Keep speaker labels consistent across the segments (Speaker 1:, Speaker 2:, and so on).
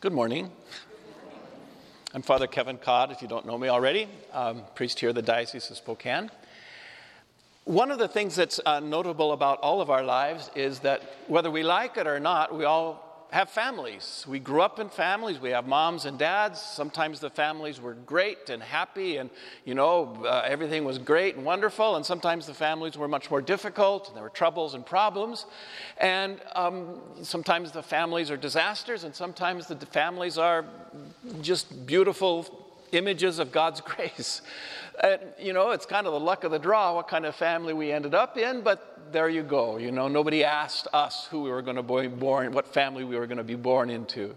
Speaker 1: Good morning. I'm Father Kevin Codd, if you don't know me already, um, priest here at the Diocese of Spokane. One of the things that's uh, notable about all of our lives is that whether we like it or not, we all have families. We grew up in families. We have moms and dads. Sometimes the families were great and happy, and you know uh, everything was great and wonderful. And sometimes the families were much more difficult, and there were troubles and problems. And um, sometimes the families are disasters, and sometimes the families are just beautiful images of God's grace. And, you know, it's kind of the luck of the draw what kind of family we ended up in, but there you go. You know, nobody asked us who we were going to be born, what family we were going to be born into.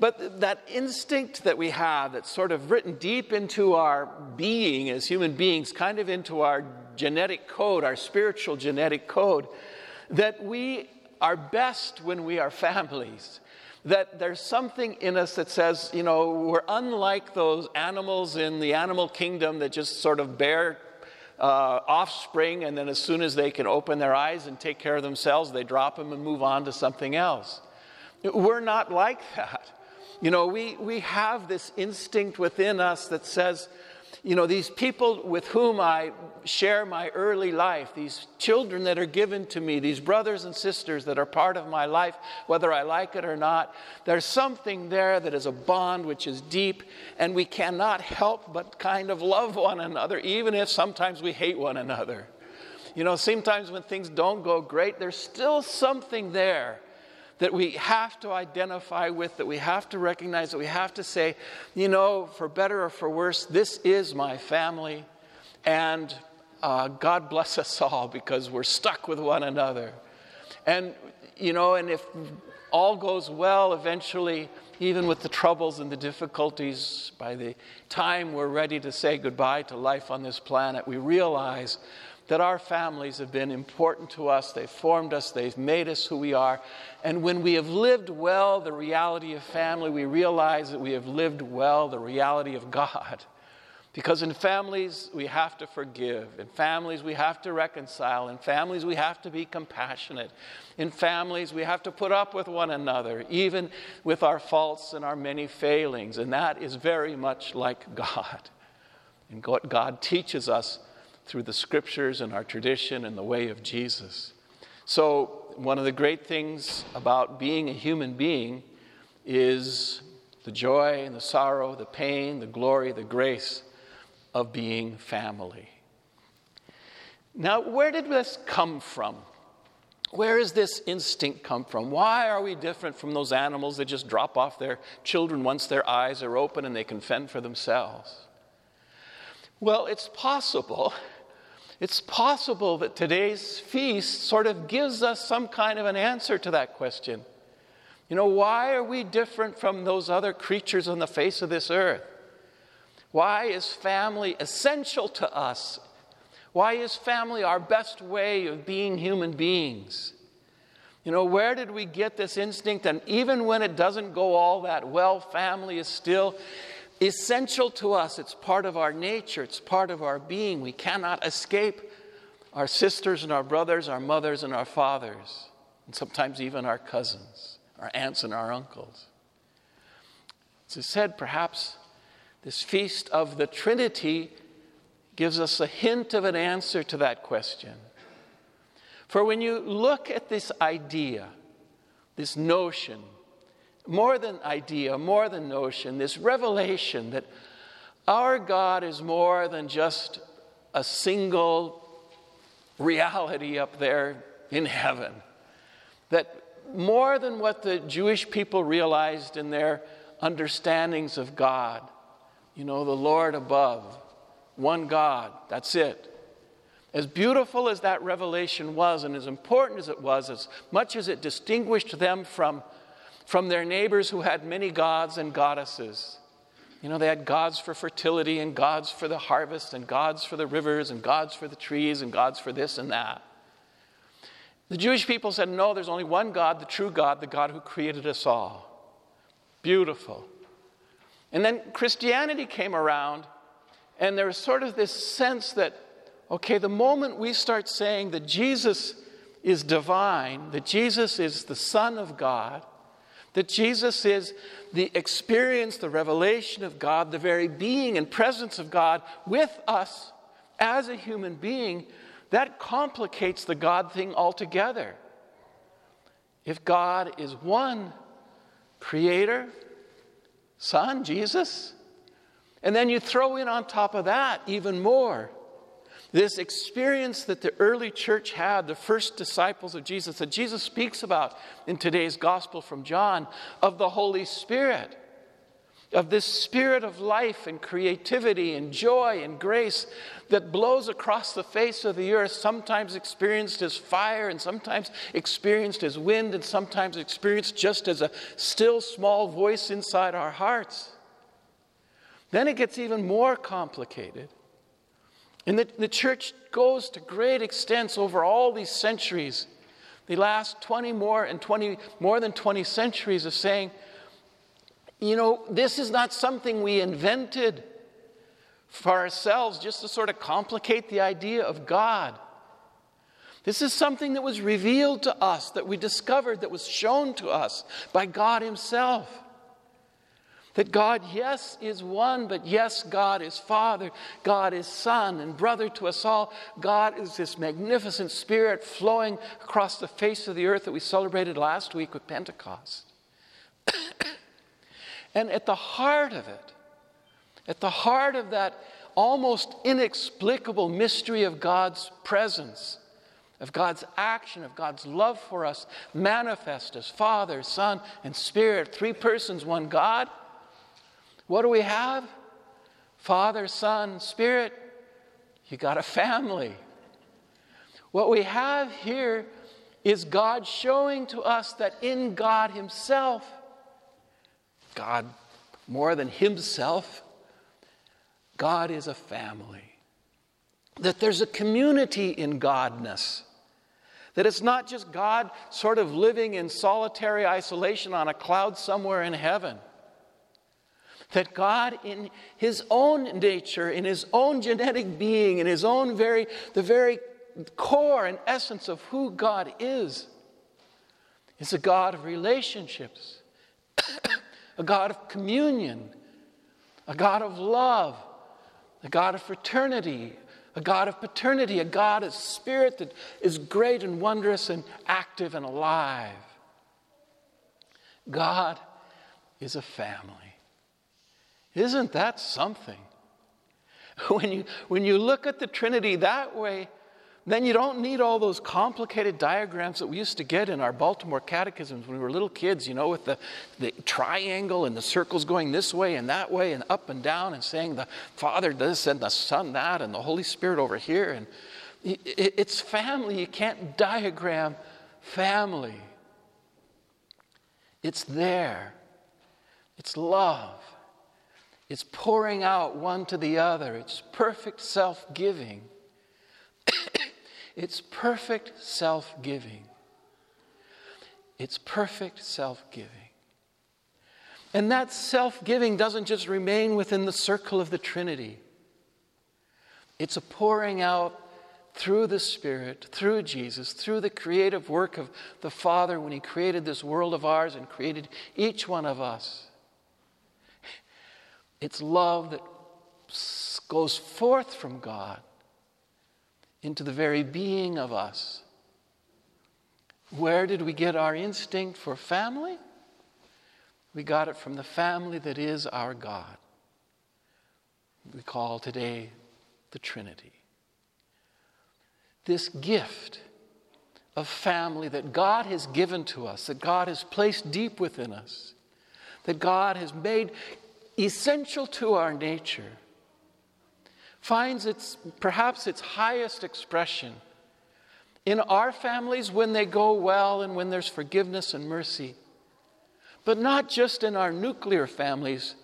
Speaker 1: But that instinct that we have that's sort of written deep into our being as human beings, kind of into our genetic code, our spiritual genetic code, that we are best when we are families that there's something in us that says, you know, we're unlike those animals in the animal kingdom that just sort of bear uh, offspring, and then as soon as they can open their eyes and take care of themselves, they drop them and move on to something else. We're not like that. You know, we, we have this instinct within us that says, you know, these people with whom I share my early life, these children that are given to me, these brothers and sisters that are part of my life, whether I like it or not, there's something there that is a bond which is deep, and we cannot help but kind of love one another, even if sometimes we hate one another. You know, sometimes when things don't go great, there's still something there that we have to identify with, that we have to recognize, that we have to say, you know, for better or for worse, this is my family. And uh, God bless us all because we're stuck with one another. And, you know, and if all goes well, eventually, even with the troubles and the difficulties, by the time we're ready to say goodbye to life on this planet, we realize that our families have been important to us. They've formed us, they've made us who we are. And when we have lived well the reality of family, we realize that we have lived well the reality of God. Because in families, we have to forgive. In families, we have to reconcile. In families, we have to be compassionate. In families, we have to put up with one another, even with our faults and our many failings. And that is very much like God. And what God teaches us through the scriptures and our tradition and the way of Jesus. So, one of the great things about being a human being is the joy and the sorrow, the pain, the glory, the grace of being family. Now, where did this come from? Where does this instinct come from? Why are we different from those animals that just drop off their children once their eyes are open and they can fend for themselves? Well, it's possible it's possible that today's feast sort of gives us some kind of an answer to that question. You know, why are we different from those other creatures on the face of this earth? Why is family essential to us? Why is family our best way of being human beings? You know, where did we get this instinct? And even when it doesn't go all that well, family is still essential to us. It's part of our nature, it's part of our being. We cannot escape our sisters and our brothers, our mothers and our fathers, and sometimes even our cousins, our aunts and our uncles. As I said, perhaps this feast of the Trinity gives us a hint of an answer to that question. For when you look at this idea, this notion more than idea, more than notion, this revelation that our God is more than just a single reality up there in heaven. That more than what the Jewish people realized in their understandings of God, you know, the Lord above, one God, that's it. As beautiful as that revelation was, and as important as it was, as much as it distinguished them from from their neighbors who had many gods and goddesses. You know, they had gods for fertility and gods for the harvest and gods for the rivers and gods for the trees and gods for this and that. The Jewish people said, No, there's only one God, the true God, the God who created us all. Beautiful. And then Christianity came around, and there was sort of this sense that, okay, the moment we start saying that Jesus is divine, that Jesus is the Son of God, That Jesus is the experience, the revelation of God, the very being and presence of God with us as a human being, that complicates the God thing altogether. If God is one creator, Son, Jesus, and then you throw in on top of that even more this experience that the early church had, the first disciples of Jesus, that Jesus speaks about in today's gospel from John, of the Holy Spirit, of this spirit of life and creativity and joy and grace that blows across the face of the earth, sometimes experienced as fire and sometimes experienced as wind and sometimes experienced just as a still small voice inside our hearts. Then it gets even more complicated. And the, the church goes to great extents over all these centuries, the last 20 more and 20, more than 20 centuries of saying, you know, this is not something we invented for ourselves just to sort of complicate the idea of God. This is something that was revealed to us, that we discovered, that was shown to us by God Himself. That God, yes, is one, but yes, God is Father, God is Son and brother to us all. God is this magnificent Spirit flowing across the face of the earth that we celebrated last week with Pentecost. and at the heart of it, at the heart of that almost inexplicable mystery of God's presence, of God's action, of God's love for us, manifest as Father, Son, and Spirit, three persons, one God what do we have? Father, Son, Spirit. You got a family. What we have here is God showing to us that in God Himself, God more than Himself, God is a family. That there's a community in Godness. That it's not just God sort of living in solitary isolation on a cloud somewhere in heaven. That God, in his own nature, in his own genetic being, in his own very, the very core and essence of who God is, is a God of relationships, a God of communion, a God of love, a God of fraternity, a God of paternity, a God of spirit that is great and wondrous and active and alive. God is a family. Isn't that something? When you, when you look at the Trinity that way, then you don't need all those complicated diagrams that we used to get in our Baltimore catechisms when we were little kids, you know, with the, the triangle and the circles going this way and that way and up and down and saying the Father this and the Son that and the Holy Spirit over here. And it, it's family. You can't diagram family. It's there, it's love. It's pouring out one to the other. It's perfect self giving. it's perfect self giving. It's perfect self giving. And that self giving doesn't just remain within the circle of the Trinity, it's a pouring out through the Spirit, through Jesus, through the creative work of the Father when He created this world of ours and created each one of us. It's love that goes forth from God into the very being of us. Where did we get our instinct for family? We got it from the family that is our God. We call today the Trinity. This gift of family that God has given to us, that God has placed deep within us, that God has made essential to our nature, finds its perhaps its highest expression in our families when they go well and when there's forgiveness and mercy, but not just in our nuclear families,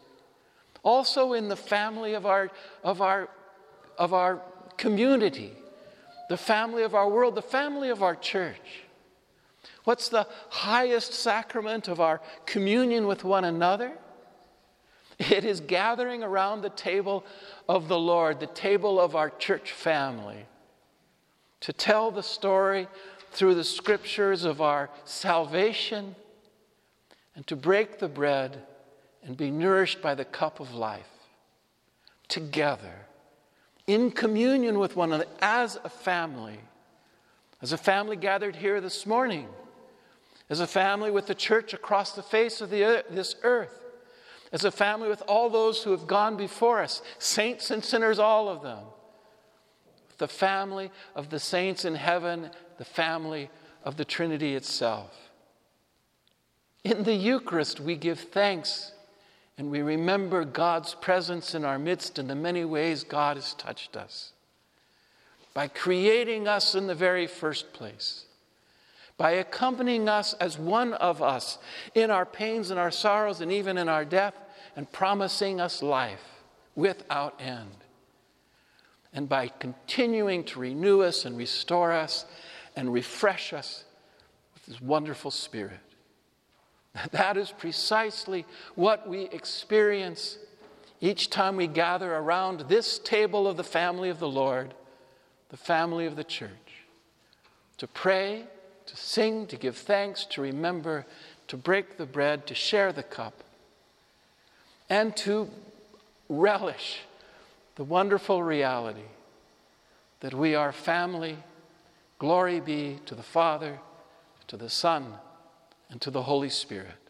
Speaker 1: also in the family of our, of our, of our community, the family of our world, the family of our church. What's the highest sacrament of our communion with one another? It is gathering around the table of the Lord, the table of our church family, to tell the story through the scriptures of our salvation and to break the bread and be nourished by the cup of life together in communion with one another as a family. As a family gathered here this morning, as a family with the church across the face of the, this earth, as a family with all those who have gone before us, saints and sinners, all of them, the family of the saints in heaven, the family of the Trinity itself. In the Eucharist, we give thanks and we remember God's presence in our midst in the many ways God has touched us. By creating us in the very first place, by accompanying us as one of us in our pains and our sorrows and even in our death, and promising us life without end. And by continuing to renew us and restore us and refresh us with His wonderful Spirit. That is precisely what we experience each time we gather around this table of the family of the Lord, the family of the church, to pray, to sing, to give thanks, to remember, to break the bread, to share the cup, and to relish the wonderful reality that we are family. Glory be to the Father, to the Son, and to the Holy Spirit.